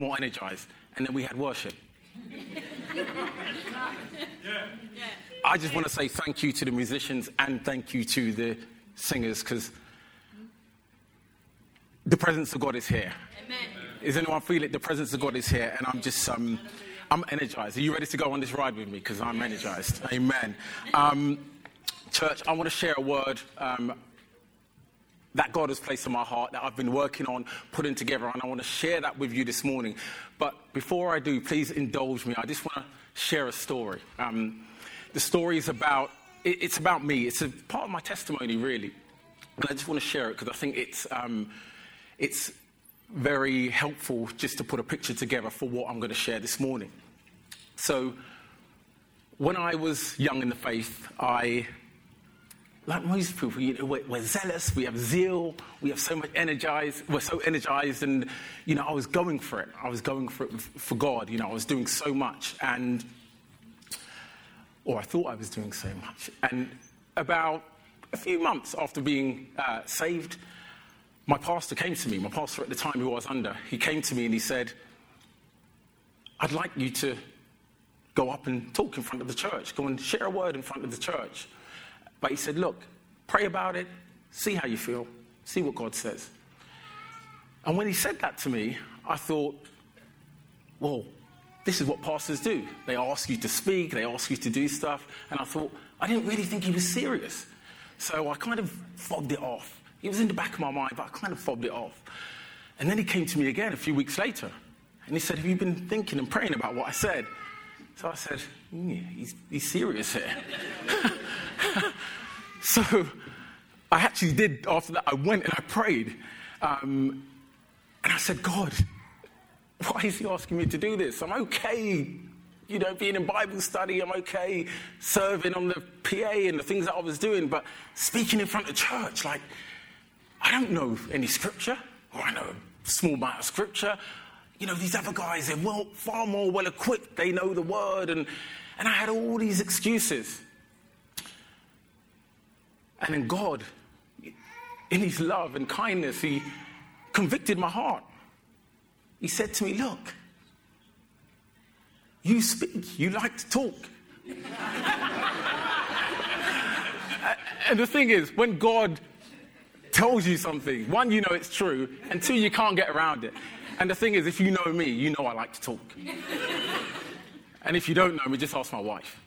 more energized. And then we had worship. I just want to say thank you to the musicians and thank you to the singers because the presence of God is here. Amen. Is anyone feel it? The presence of God is here, and I'm just um, I'm energized. Are you ready to go on this ride with me? Because I'm energized. Amen. Um, church, I want to share a word um, that God has placed in my heart that I've been working on putting together, and I want to share that with you this morning. But before I do, please indulge me. I just want to share a story. Um, the story is about it, it's about me. It's a part of my testimony, really, and I just want to share it because I think it's um, it's very helpful just to put a picture together for what I'm going to share this morning. So, when I was young in the faith, I like most people, you know, we're, we're, zealous, we have zeal, we have so much energized, we're so energized, and you know, I was going for it. I was going for it for God. You know, I was doing so much, and or I thought I was doing so much. And about a few months after being uh, saved, my pastor came to me. My pastor at the time, who I was under, he came to me and he said, "I'd like you to go up and talk in front of the church, go and share a word in front of the church." But he said, Look, pray about it, see how you feel, see what God says. And when he said that to me, I thought, Well, this is what pastors do. They ask you to speak, they ask you to do stuff. And I thought, I didn't really think he was serious. So I kind of fobbed it off. It was in the back of my mind, but I kind of fobbed it off. And then he came to me again a few weeks later. And he said, Have you been thinking and praying about what I said? So I said, he's, he's serious here. so I actually did, after that, I went and I prayed. Um, and I said, God, why is he asking me to do this? I'm okay, you know, being in Bible study. I'm okay serving on the PA and the things that I was doing. But speaking in front of church, like, I don't know any scripture, or I know a small amount of scripture. You know, these other guys, they're well, far more well equipped. They know the word. And, and I had all these excuses. And then God, in his love and kindness, he convicted my heart. He said to me, Look, you speak, you like to talk. and the thing is, when God tells you something, one, you know it's true, and two, you can't get around it. And the thing is, if you know me, you know I like to talk. and if you don't know me, just ask my wife.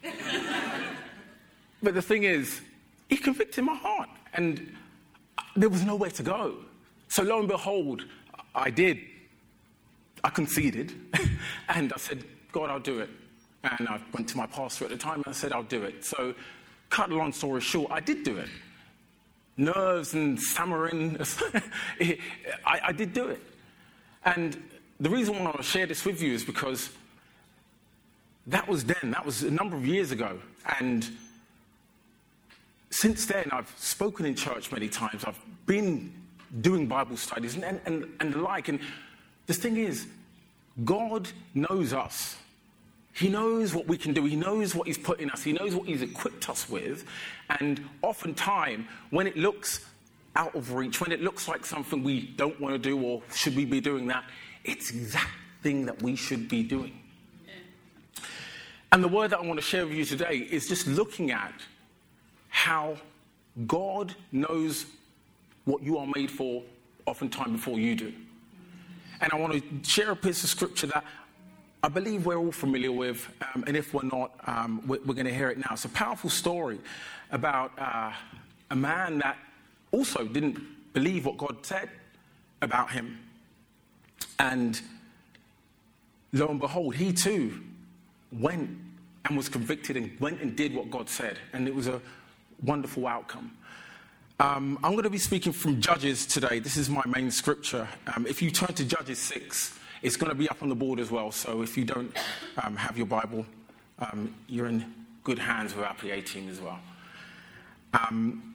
but the thing is, he convicted my heart. And there was nowhere to go. So lo and behold, I did. I conceded. and I said, God, I'll do it. And I went to my pastor at the time and I said, I'll do it. So, cut a long story short, I did do it. Nerves and stammering, I, I did do it. And the reason why I want to share this with you is because that was then, that was a number of years ago. And since then, I've spoken in church many times. I've been doing Bible studies and, and, and the like. And the thing is, God knows us. He knows what we can do. He knows what He's put in us. He knows what He's equipped us with. And oftentimes, when it looks out of reach, when it looks like something we don't want to do or should we be doing that, it's exact thing that we should be doing. And the word that I want to share with you today is just looking at how God knows what you are made for oftentimes before you do. And I want to share a piece of scripture that I believe we're all familiar with, um, and if we're not, um, we're, we're going to hear it now. It's a powerful story about uh, a man that also didn't believe what God said about him. And lo and behold, he too went and was convicted and went and did what God said. And it was a wonderful outcome. Um, I'm going to be speaking from Judges today. This is my main scripture. Um, if you turn to Judges 6, it's going to be up on the board as well. So if you don't um, have your Bible, um, you're in good hands with our PA team as well. Um,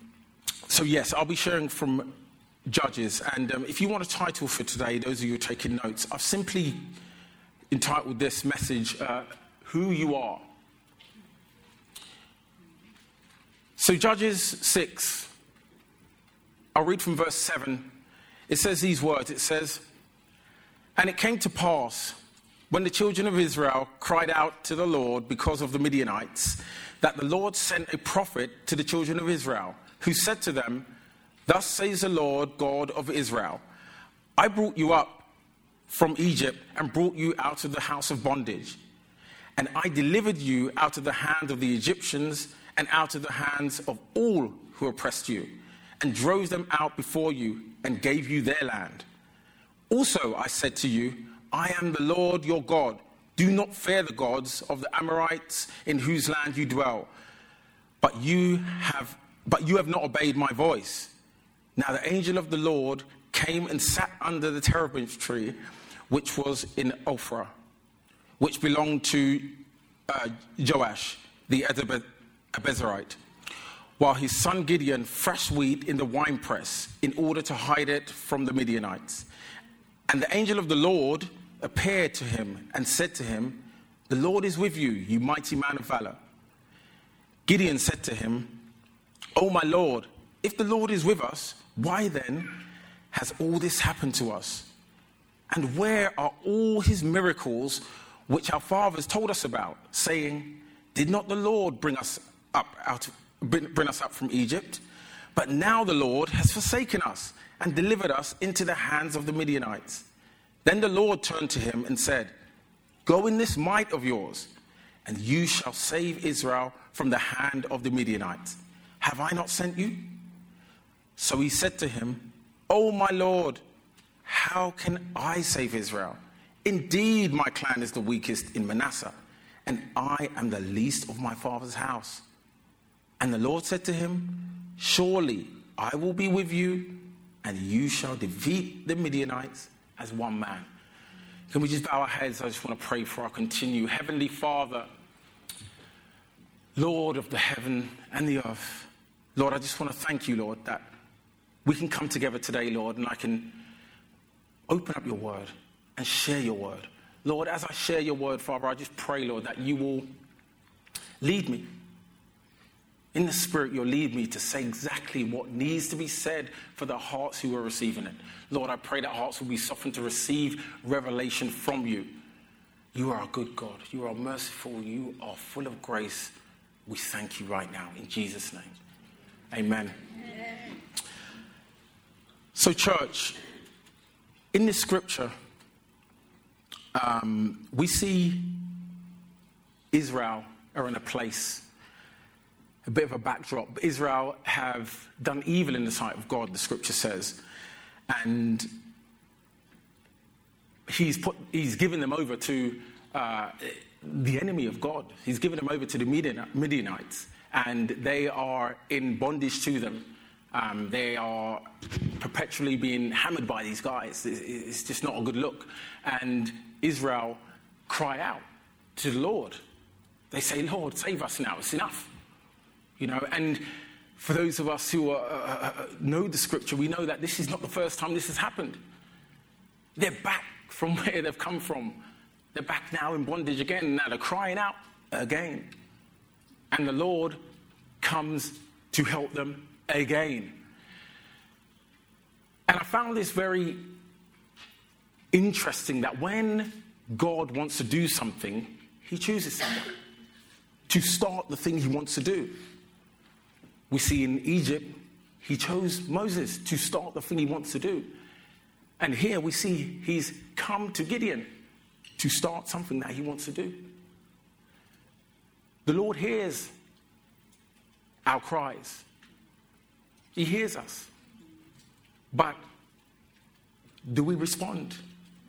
so, yes, I'll be sharing from Judges. And um, if you want a title for today, those of you taking notes, I've simply entitled this message, uh, Who You Are. So, Judges 6, I'll read from verse 7. It says these words It says, And it came to pass when the children of Israel cried out to the Lord because of the Midianites that the Lord sent a prophet to the children of Israel who said to them, Thus says the Lord God of Israel, I brought you up from Egypt and brought you out of the house of bondage. And I delivered you out of the hand of the Egyptians and out of the hands of all who oppressed you, and drove them out before you and gave you their land. Also, I said to you, I am the Lord your God. Do not fear the gods of the Amorites in whose land you dwell. But you have, but you have not obeyed my voice. Now the angel of the Lord came and sat under the terebinth tree, which was in Ophrah, which belonged to uh, Joash the Abiezrite, while his son Gideon threshed wheat in the winepress in order to hide it from the Midianites. And the angel of the Lord appeared to him and said to him, The Lord is with you, you mighty man of valor. Gideon said to him, O my Lord, if the Lord is with us, why then has all this happened to us? And where are all his miracles which our fathers told us about, saying, Did not the Lord bring us up out bring us up from Egypt? But now the Lord has forsaken us and delivered us into the hands of the Midianites. Then the Lord turned to him and said, Go in this might of yours, and you shall save Israel from the hand of the Midianites. Have I not sent you? So he said to him, O my Lord, how can I save Israel? Indeed, my clan is the weakest in Manasseh, and I am the least of my father's house. And the Lord said to him, Surely I will be with you, and you shall defeat the Midianites as one man. Can we just bow our heads? I just want to pray for our continue. Heavenly Father, Lord of the heaven and the earth, Lord, I just want to thank you, Lord, that we can come together today, Lord, and I can open up your word and share your word. Lord, as I share your word, Father, I just pray, Lord, that you will lead me. In the Spirit, you'll lead me to say exactly what needs to be said for the hearts who are receiving it. Lord, I pray that hearts will be softened to receive revelation from you. You are a good God. You are merciful. You are full of grace. We thank you right now in Jesus' name. Amen. So, church, in this scripture, um, we see Israel are in a place, a bit of a backdrop. Israel have done evil in the sight of God, the scripture says. And he's, put, he's given them over to uh, the enemy of God. He's given them over to the Midianites, and they are in bondage to them. Um, they are perpetually being hammered by these guys. It's just not a good look. And Israel cry out to the Lord. They say, Lord, save us now. It's enough. You know, and for those of us who are, uh, uh, uh, know the scripture, we know that this is not the first time this has happened. They're back from where they've come from. They're back now in bondage again. Now they're crying out again. And the Lord comes to help them again. And I found this very interesting that when God wants to do something, he chooses someone to start the thing he wants to do. We see in Egypt, he chose Moses to start the thing he wants to do. And here we see he's come to Gideon to start something that he wants to do. The Lord hears our cries, He hears us. But do we respond?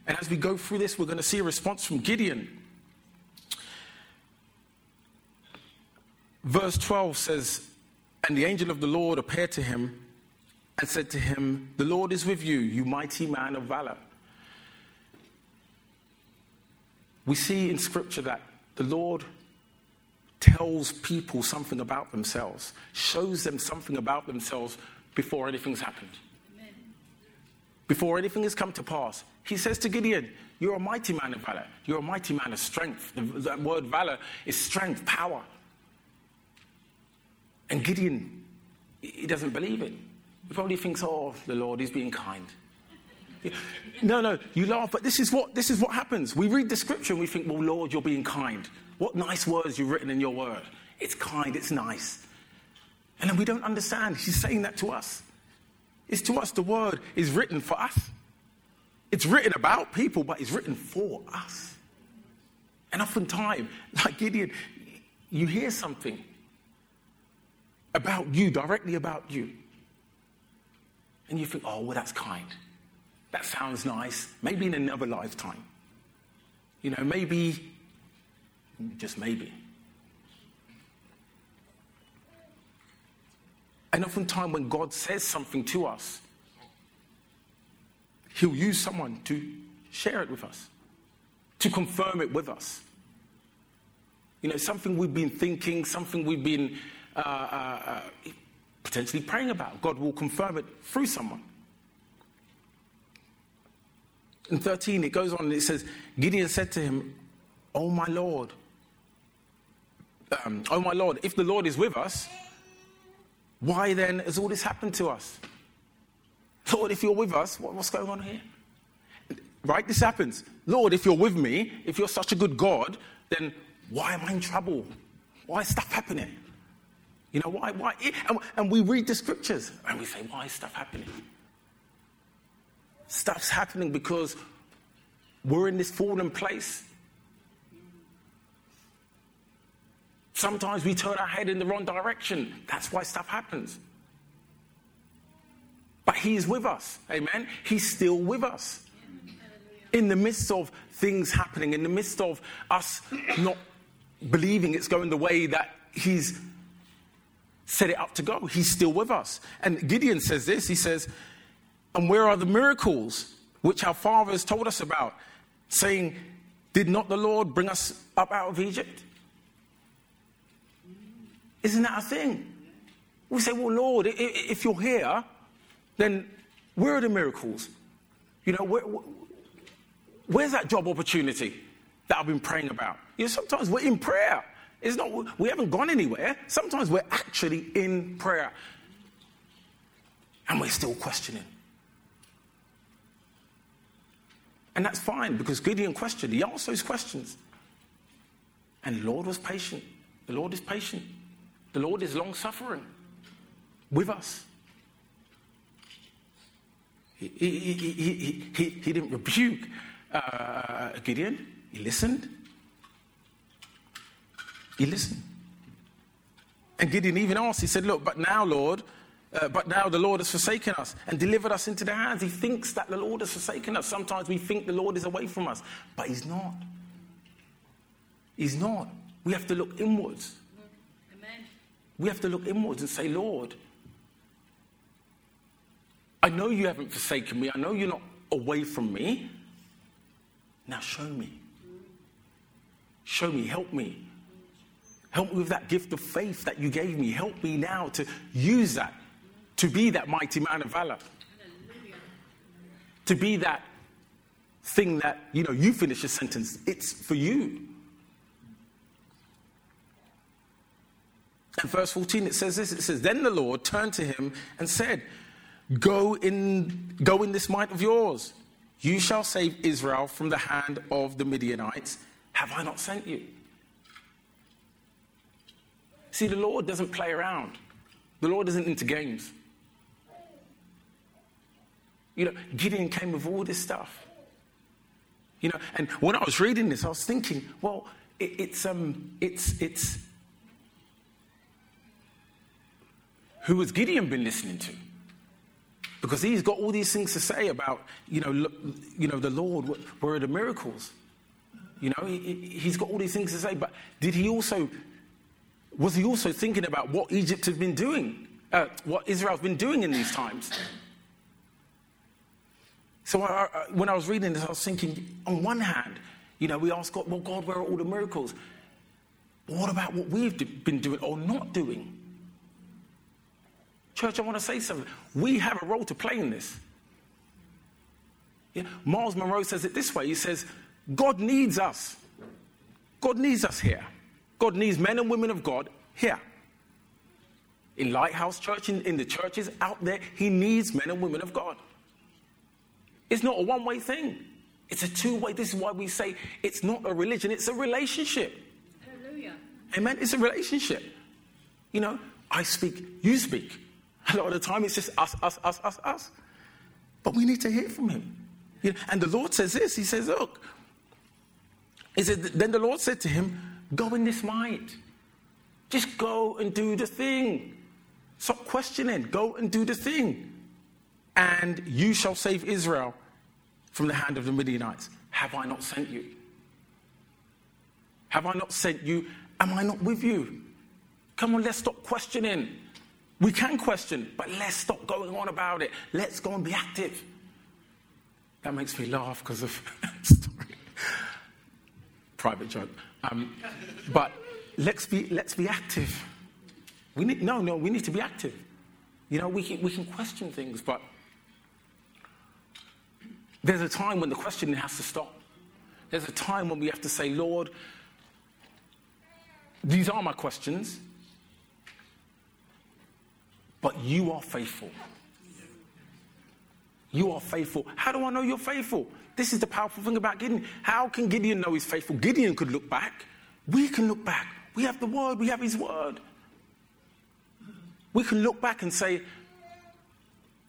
And as we go through this, we're going to see a response from Gideon. Verse 12 says, And the angel of the Lord appeared to him and said to him, The Lord is with you, you mighty man of valor. We see in Scripture that the Lord tells people something about themselves, shows them something about themselves before anything's happened before anything has come to pass. He says to Gideon, You're a mighty man of valor. You're a mighty man of strength. The, word valor is strength, power. And Gideon, he doesn't believe it. He probably thinks, Oh, the Lord is being kind. No, no, you laugh, but this is what this is what happens. We read the scripture and we think, well, Lord, you're being kind. What nice words you've written in your word. It's kind, it's nice. And then we don't understand. He's saying that to us. It's to us, the word is written for us. It's written about people, but it's written for us. And oftentimes, like Gideon, you hear something about you, directly about you. And you think, oh, well, that's kind. That sounds nice. Maybe in another lifetime. You know, maybe, just maybe. And oftentimes, when God says something to us, He'll use someone to share it with us, to confirm it with us. You know, something we've been thinking, something we've been uh, uh, uh, potentially praying about. God will confirm it through someone. In 13, it goes on and it says, Gideon said to him, Oh my Lord, um, oh my Lord, if the Lord is with us, why then has all this happened to us? Lord, if you're with us, what, what's going on here? Right? This happens. Lord, if you're with me, if you're such a good God, then why am I in trouble? Why is stuff happening? You know, why? why? And, and we read the scriptures and we say, why is stuff happening? Stuff's happening because we're in this fallen place. Sometimes we turn our head in the wrong direction. That's why stuff happens. But He is with us. Amen. He's still with us. In the midst of things happening, in the midst of us not believing it's going the way that He's set it up to go, He's still with us. And Gideon says this He says, And where are the miracles which our fathers told us about, saying, Did not the Lord bring us up out of Egypt? Isn't that a thing? We say, Well, Lord, if you're here, then where are the miracles? You know, where, where's that job opportunity that I've been praying about? You know, sometimes we're in prayer. It's not, we haven't gone anywhere. Sometimes we're actually in prayer. And we're still questioning. And that's fine because Gideon questioned. He asked those questions. And the Lord was patient. The Lord is patient. The Lord is long suffering with us. He, he, he, he, he, didn't rebuke uh, Gideon, he listened. He listened. And Gideon even asked, he said, Look, but now, Lord, uh, but now the Lord has forsaken us and delivered us into their hands. He thinks that the Lord has forsaken us. Sometimes we think the Lord is away from us, but He's not. He's not. We have to look inwards. We have to look inwards and say, Lord, I know you haven't forsaken me. I know you're not away from me. Now show me. Show me. Help me. Help me with that gift of faith that you gave me. Help me now to use that, to be that mighty man of valor. To be that thing that, you know, you finish a sentence, it's for you. And verse 14, it says this it says, Then the Lord turned to him and said, Go in, go in this might of yours. You shall save Israel from the hand of the Midianites. Have I not sent you? See, the Lord doesn't play around, the Lord isn't into games. You know, Gideon came with all this stuff. You know, and when I was reading this, I was thinking, well, it, it's um, it's it's who has Gideon been listening to? Because he's got all these things to say about, you know, you know the Lord, where are the miracles? You know, he, has got all these things to say, but did he also, was he also thinking about what Egypt has been doing, uh, what Israel's been doing in these times? So I, I, when I was reading this, I was thinking, on one hand, you know, we ask God, well, God, where are all the miracles? But what about what we've been doing or not doing? Church, I want to say something. We have a role to play in this. Yeah? Myles Munroe says it this way He says, God needs us. God needs us here. God needs men and women of God here. In Lighthouse Church, in, in the churches out there, He needs men and women of God. It's not a one way thing, it's a two way. This is why we say it's not a religion, it's a relationship. Hallelujah. Amen? It's a relationship. You know, I speak, you speak. A lot of the time it's just us, us, us, us, us. But we need to hear from him. You know, and the Lord says this He says, Look, he said, then the Lord said to him, Go in this might. Just go and do the thing. Stop questioning. Go and do the thing. And you shall save Israel from the hand of the Midianites. Have I not sent you? Have I not sent you? Am I not with you? Come on, let's stop questioning. We can question, but let's stop going on about it. Let's go and be active. That makes me laugh because of private joke. Um, but let's be, let's be active. We need, no, no, we need to be active. You know, we can, we can question things, but there's a time when the questioning has to stop. There's a time when we have to say, Lord, these are my questions, but you are faithful. You are faithful. How do I know you're faithful? This is the powerful thing about Gideon. How can Gideon know he's faithful? Gideon could look back. We can look back. We have the word, we have his word. We can look back and say,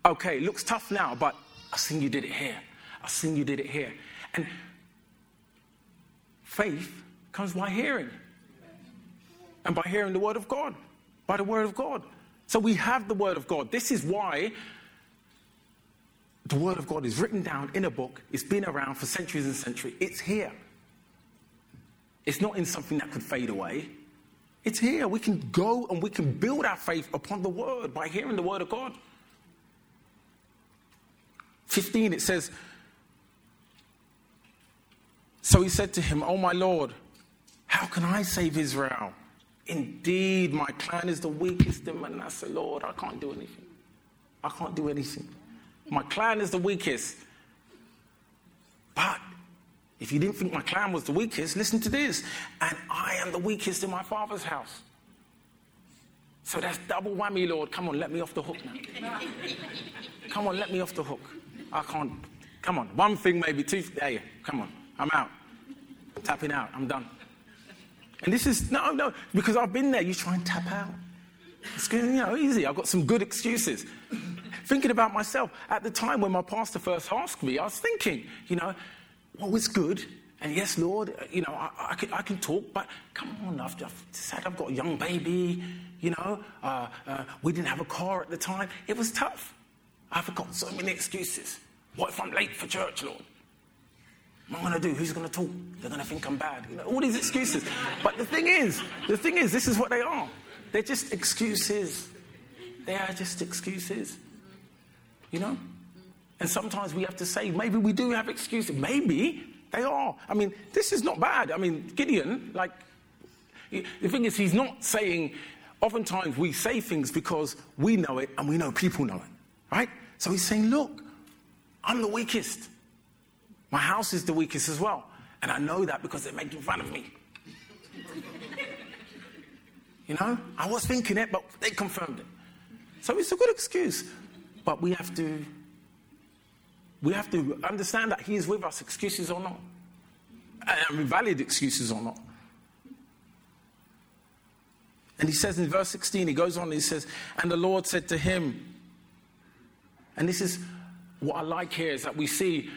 okay, looks tough now, but I've seen you did it here. I've seen you did it here. And faith comes by hearing. And by hearing the word of God. By the word of God. So we have the word of God. This is why the Word of God is written down in a book. It's been around for centuries and centuries. It's here. It's not in something that could fade away. It's here. We can go and we can build our faith upon the Word by hearing the Word of God. 15, it says, So he said to him, Oh, my Lord, how can I save Israel? Indeed, my clan is the weakest in Manasseh, Lord. I can't do anything. I can't do anything. My clan is the weakest. But if you didn't think my clan was the weakest, listen to this. And I am the weakest in my father's house. So that's double whammy, Lord. Come on, let me off the hook now. come on, let me off the hook. I can't. Come on, one thing, maybe two. Hey, come on, I'm out. I'm tapping out. I'm done. And this is no, no, because I've been there. You try and tap out. It's going, you know easy. I've got some good excuses thinking about myself. At the time when my pastor first asked me, I was thinking, you know, well, was good. And yes, Lord, you know, I, I, can, I can talk, but come on, I've, I've said I've got a young baby, you know, uh, uh, we didn't have a car at the time. It was tough. I've got so many excuses. What if I'm late for church, Lord? What am I going to do? Who's going to talk? They're going to think I'm bad. You know, all these excuses. But the thing is, the thing is, this is what they are. They're just excuses. They are just excuses. You know? And sometimes we have to say, maybe we do have excuses. Maybe they are. I mean, this is not bad. I mean, Gideon, like, the thing is, he's not saying, oftentimes we say things because we know it and we know people know it, right? So he's saying, look, I'm the weakest. My house is the weakest as well. And I know that because they're making fun of me. you know? I was thinking it, but they confirmed it. So it's a good excuse. But we have to we have to understand that he is with us, excuses or not. And valid excuses or not. And he says in verse 16, he goes on, and he says, And the Lord said to him, and this is what I like here is that we see,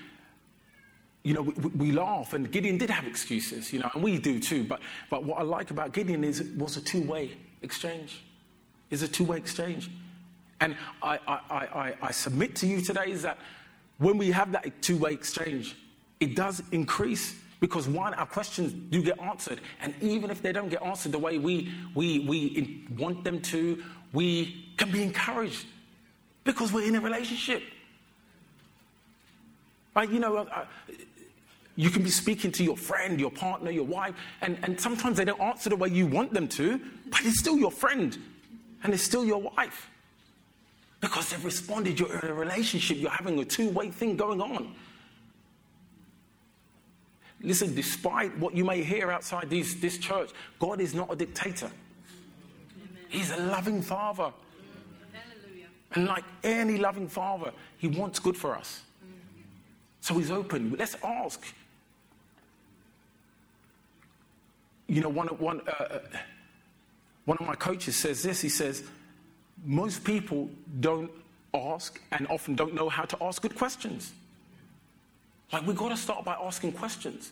you know, we, we, laugh, and Gideon did have excuses, you know, and we do too. But, but what I like about Gideon is it was a two way exchange. It's a two way exchange. And I, I, I, I submit to you today is that when we have that two way exchange, it does increase because one, our questions do get answered. And even if they don't get answered the way we, we, we want them to, we can be encouraged because we're in a relationship. Right? You know, you can be speaking to your friend, your partner, your wife, and, and sometimes they don't answer the way you want them to, but it's still your friend and it's still your wife. Because they've responded. You're in a relationship, you're having a two way thing going on. Listen, despite what you may hear outside these, this church, God is not a dictator. Amen. He's a loving father. Hallelujah. And like any loving father, he wants good for us. So he's open. Let's ask. You know, one, one, uh, uh, one of my coaches says this. He says, most people don't ask and often don't know how to ask good questions. Like, we've got to start by asking questions.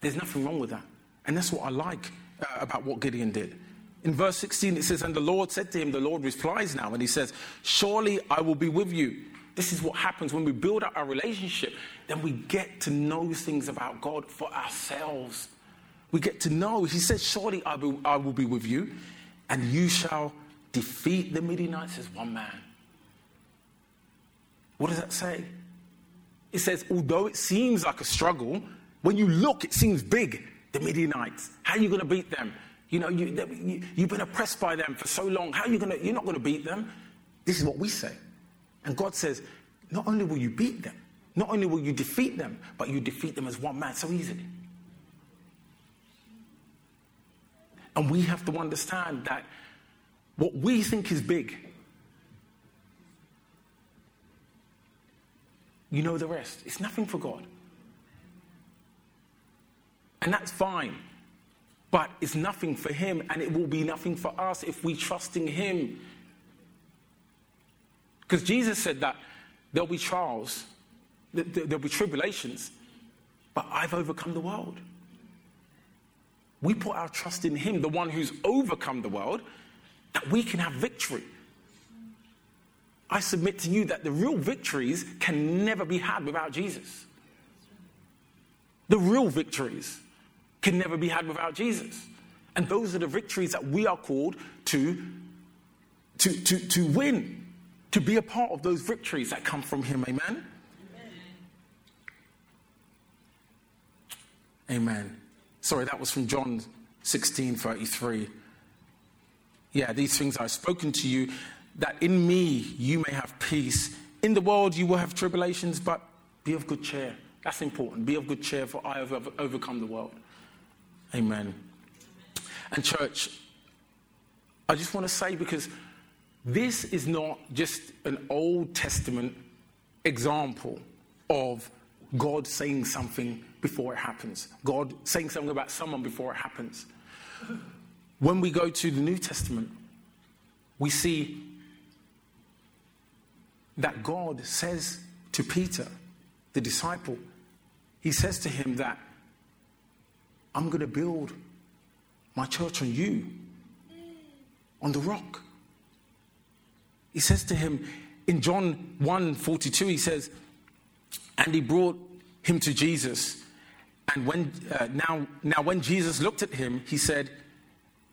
There's nothing wrong with that. And that's what I like uh, about what Gideon did. In verse 16, it says, And the Lord said to him, The Lord replies now, and he says, Surely I will be with you. This is what happens when we build up our relationship, then we get to know things about God for ourselves. We get to know. He says, Surely I will, I will be with you, and you shall defeat the Midianites as one man. What does that say? It says, although it seems like a struggle, when you look, it seems big. The Midianites. How are you going to beat them? You know, you, you, you've been oppressed by them for so long. How are you going to, you're not going to beat them. This is what we say. And God says, not only will you beat them, not only will you defeat them, but you defeat them as one man so easily. And we have to understand that what we think is big, you know the rest. It's nothing for God. And that's fine. But it's nothing for Him, and it will be nothing for us if we trust in Him. Because Jesus said that there'll be trials, there'll be tribulations, but I've overcome the world. We put our trust in Him, the one who's overcome the world, that we can have victory. I submit to you that the real victories can never be had without Jesus. The real victories can never be had without Jesus. And those are the victories that we are called to, to, to, to win, to be a part of those victories that come from Him. Amen? Amen. Amen. Sorry, that was from John 16 33. Yeah, these things I've spoken to you, that in me you may have peace. In the world you will have tribulations, but be of good cheer. That's important. Be of good cheer, for I have overcome the world. Amen. And, church, I just want to say because this is not just an Old Testament example of God saying something before it happens, God saying something about someone before it happens. When we go to the New Testament, we see that God says to Peter, the disciple, he says to him that I'm going to build my church on you, on the rock. He says to him in John 1 42, he says, and he brought him to Jesus. And when, uh, now, now, when Jesus looked at him, he said,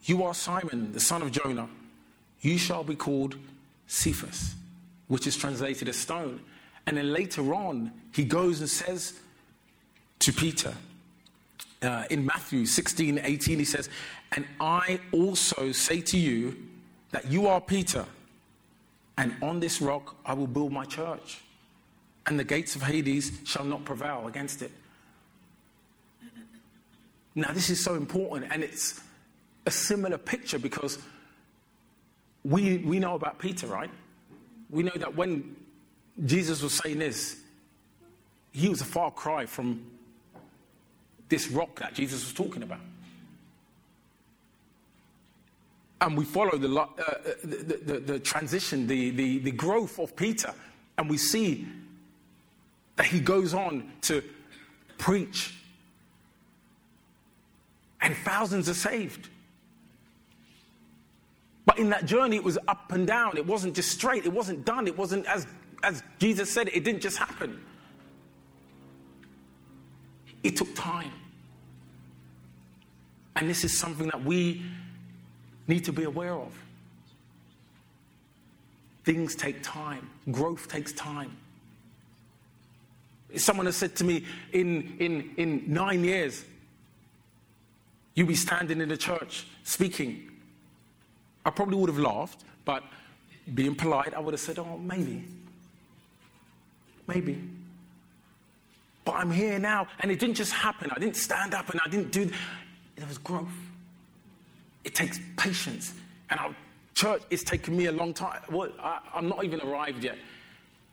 You are Simon, the son of Jonah. You shall be called Cephas, which is translated as stone. And then later on, he goes and says to Peter, uh, in Matthew 16, 18, he says, And I also say to you that you are Peter, and on this rock I will build my church, and the gates of Hades shall not prevail against it. Now, this is so important, and it's a similar picture because we, we know about Peter, right? We know that when Jesus was saying this, he was a far cry from this rock that Jesus was talking about. And we follow the, uh, uh, the, the, the, transition, the, the, the growth of Peter, and we see that he goes on to preach, and thousands are saved. But in that journey, it was up and down. It wasn't just straight. It wasn't done. It wasn't, as, as Jesus said, it didn't just happen. It took time. And this is something that we need to be aware of. Things take time, growth takes time. Someone has said to me, in, in, in nine years, you'll be standing in the church speaking. I probably would have laughed, but being polite, I would have said, oh, maybe. Maybe. But I'm here now, and it didn't just happen. I didn't stand up and I didn't do. There was growth. It takes patience, and our church is taking me a long time. Well, I, I'm not even arrived yet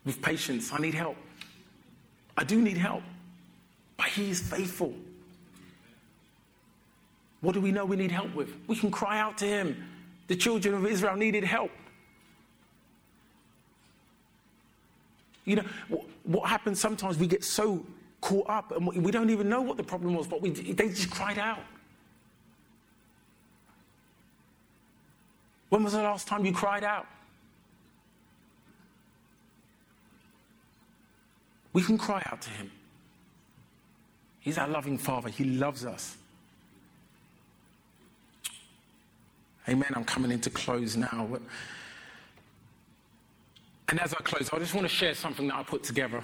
with patience. I need help. I do need help. But He is faithful. What do we know we need help with? We can cry out to Him. The children of Israel needed help. You know, what, happens sometimes we get so caught up and we don't even know what the problem was, but we, they just cried out. When was the last time you cried out? We can cry out to Him. He's our loving Father, He loves us. Amen. I'm coming into close now. And as I close, I just want to share something that I put together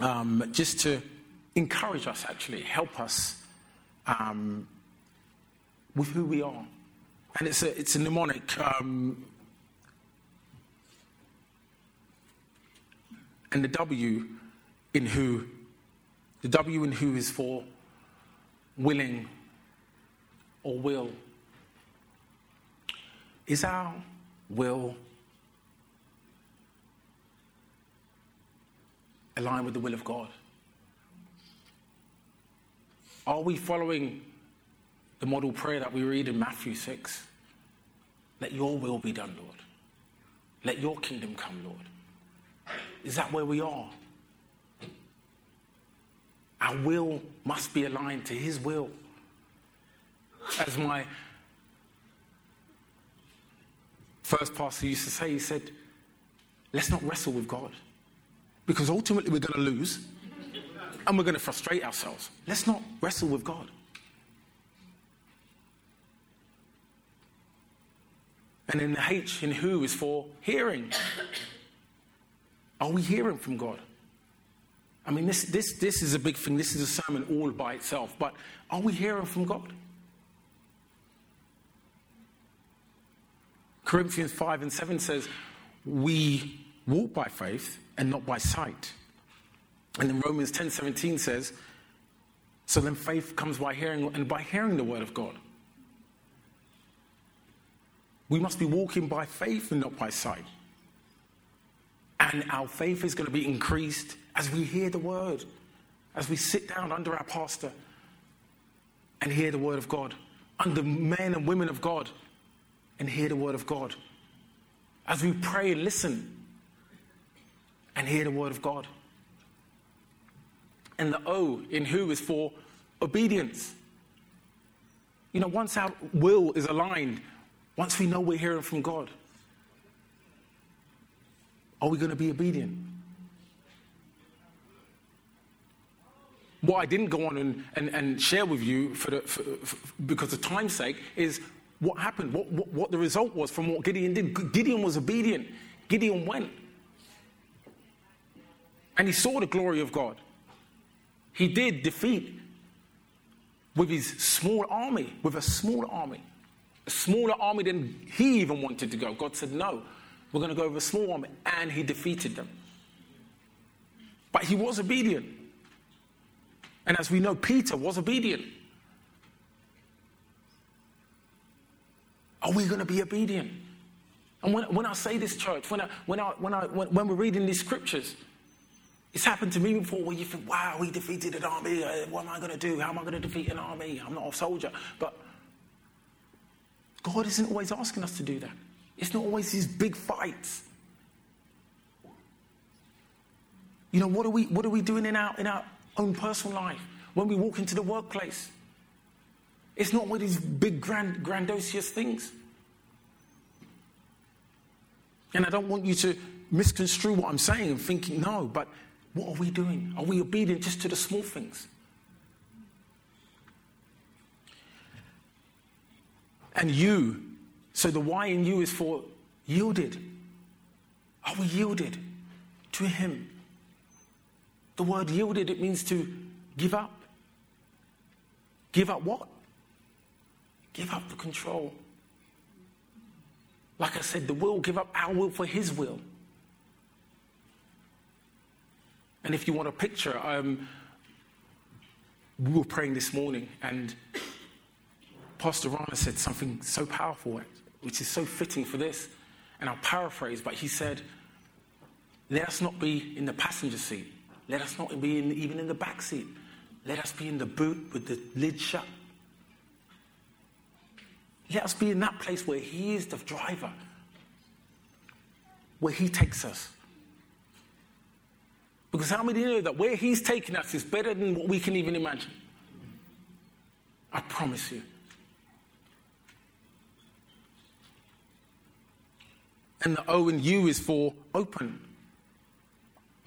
um, just to encourage us, actually, help us um, with who we are. And it's a, it's a mnemonic. Um, and the W in who, the W in who is for willing or will. Is our will aligned with the will of God? Are we following the model prayer that we read in Matthew 6? Let your will be done, Lord. Let your kingdom come, Lord. Is that where we are? Our will must be aligned to His will. As my first pastor used to say, he said, let's not wrestle with God because ultimately we're going to lose and we're going to frustrate ourselves. Let's not wrestle with God. And then the H in who is for hearing. Are we hearing from God? I mean, this, this, this is a big thing. This is a sermon all by itself. But are we hearing from God? Corinthians 5 and 7 says, We walk by faith and not by sight. And then Romans 10 17 says, So then faith comes by hearing, and by hearing the word of God. We must be walking by faith and not by sight. And our faith is going to be increased as we hear the word, as we sit down under our pastor and hear the word of God, under men and women of God and hear the word of God, as we pray and listen and hear the word of God. And the O in who is for obedience. You know, once our will is aligned, once we know we're hearing from God, are we going to be obedient? What I didn't go on and, and, and share with you for the, for, for, because of time's sake is what happened, what, what, what the result was from what Gideon did. Gideon was obedient. Gideon went. And he saw the glory of God. He did defeat with his small army, with a small army, a smaller army than he even wanted to go. God said, No, we're going to go with a small army. And he defeated them. But he was obedient. And as we know, Peter was obedient. Are we going to be obedient? And when, when I say this, church, when, I, when, I, when, I, when, when we're reading these scriptures, it's happened to me before where you think, wow, we defeated an army. Uh, what am I going to do? How am I going to defeat an army? I'm not a soldier. But God isn't always asking us to do that. It's not always these big fights. You know, what are we, what are we doing in our, in our own personal life when we walk into the workplace? It's not with these big, grand, grandiose things. And I don't want you to misconstrue what I'm saying and thinking, no, but what are we doing? Are we obedient just to the small things? And you, so the Y in you is for yielded. Are we yielded to Him? The word yielded, it means to give up. Give up what? Give up the control. Like I said, the will, give up our will for His will. And if you want a picture, um, we were praying this morning, and Pastor Rana said something so powerful, which is so fitting for this. And I'll paraphrase, but he said, Let us not be in the passenger seat, Let us not be in, even in the back seat. Let us be in the boot with the lid shut. Let us be in that place where He is the driver, where He takes us. Because how many know that where He's taking us is better than what we can even imagine? I promise you. And the O and U is for open.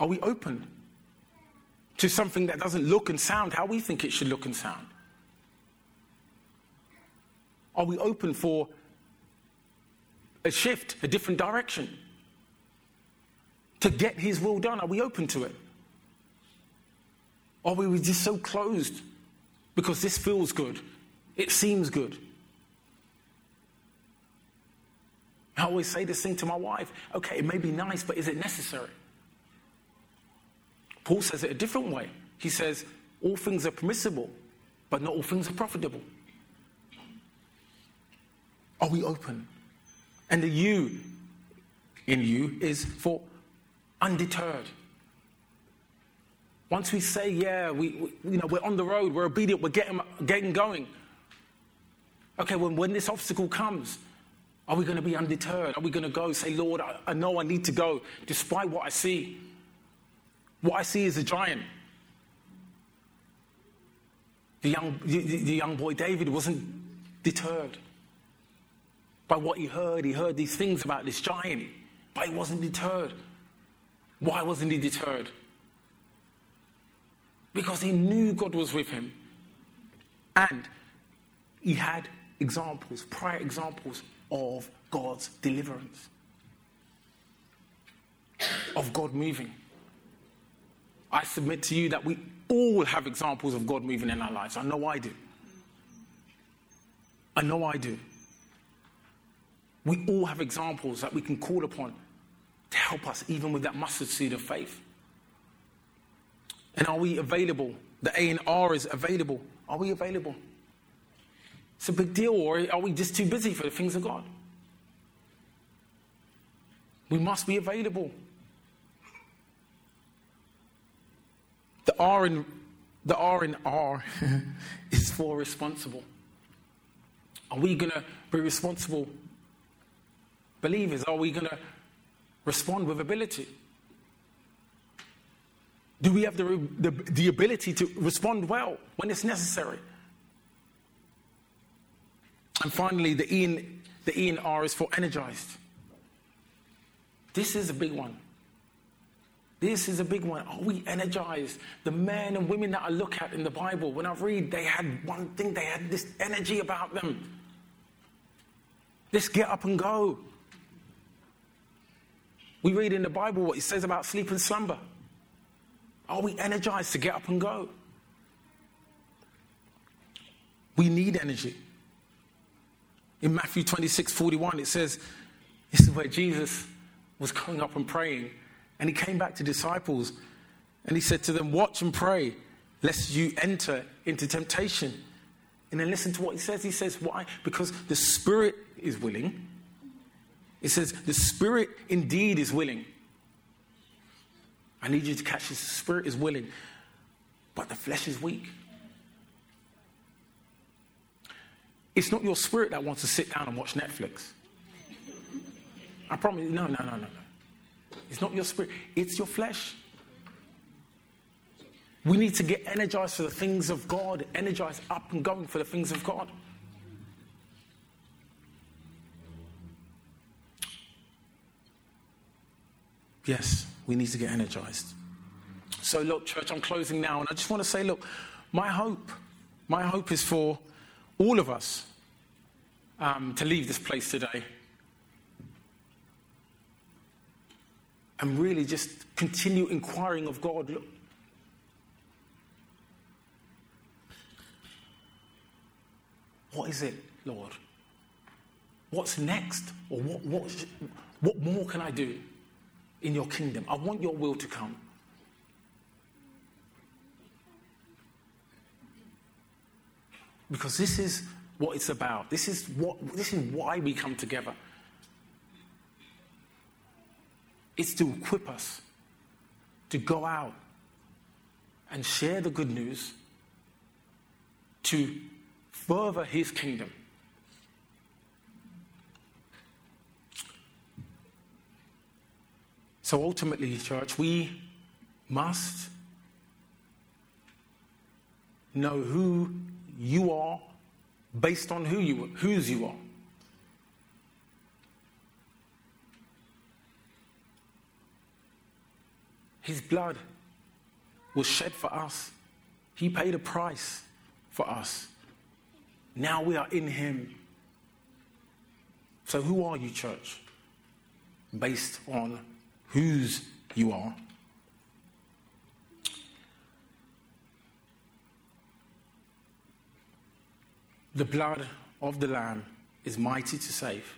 Are we open to something that doesn't look and sound how we think it should look and sound? Are we open for a shift, a different direction? To get His will done, are we open to it? Or are we just so closed because this feels good? It seems good. I always say this thing to my wife okay, it may be nice, but is it necessary? Paul says it a different way. He says, all things are permissible, but not all things are profitable. Are we open? And the you in you is for undeterred. Once we say, yeah, we, we, you know, we're on the road, we're obedient, we're getting, getting going. Okay, when, when this obstacle comes, are we going to be undeterred? Are we going to go say, Lord, I, I know I need to go despite what I see? What I see is a giant. The young, the, the young boy David wasn't deterred by what he heard. He heard these things about this giant, but he wasn't deterred. Why wasn't he deterred? Because he knew God was with him. And he had examples, prior examples of God's deliverance, of God moving. I submit to you that we all have examples of God moving in our lives. I know I do. I know I do. We all have examples that we can call upon to help us, even with that mustard seed of faith. And are we available? The A and R is available. Are we available? It's a big deal, or are we just too busy for the things of God? We must be available. The R in the R in R is for responsible. Are we going to be responsible believers? Are we going to respond with ability? Do we have the, the, the ability to respond well when it's necessary? And finally, the E in, the e in R is for energized. This is a big one. This is a big one. Are we energized? The men and women that I look at in the Bible, when I read, they had one thing, they had this energy about them. Let's get up and go. We read in the Bible what it says about sleep and slumber. Are we energized to get up and go? We need energy. In Matthew 26 41, it says, This is where Jesus was going up and praying. And he came back to disciples and he said to them, Watch and pray, lest you enter into temptation. And then listen to what he says. He says, Why? Because the spirit is willing. It says, The spirit indeed is willing. I need you to catch this. The spirit is willing, but the flesh is weak. It's not your spirit that wants to sit down and watch Netflix. I promise you, no, no, no, no, no. It's not your spirit, it's your flesh. We need to get energized for the things of God, energized up and going for the things of God. Yes, we need to get energized. So, look, church, I'm closing now, and I just want to say, look, my hope, my hope is for all of us um, to leave this place today and really just continue inquiring of God. Look, what is it, Lord? What's next? Or what, what, what more can I do in your kingdom? I want your will to come. Because this is what it's about. This is, what, this is why we come together. It's to equip us to go out and share the good news to further his kingdom. So ultimately, church, we must know who you are based on who you whose you are. His blood was shed for us. He paid a price for us. Now we are in Him. So, who are you, church? Based on whose you are. The blood of the Lamb is mighty to save,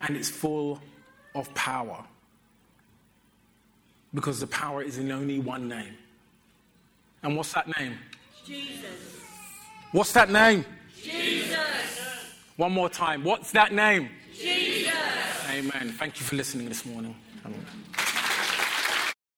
and it's full of power because the power is in only one name. And what's that name? Jesus. What's that name? Jesus. One more time. What's that name? Jesus. Amen. Thank you for listening this morning. Amen.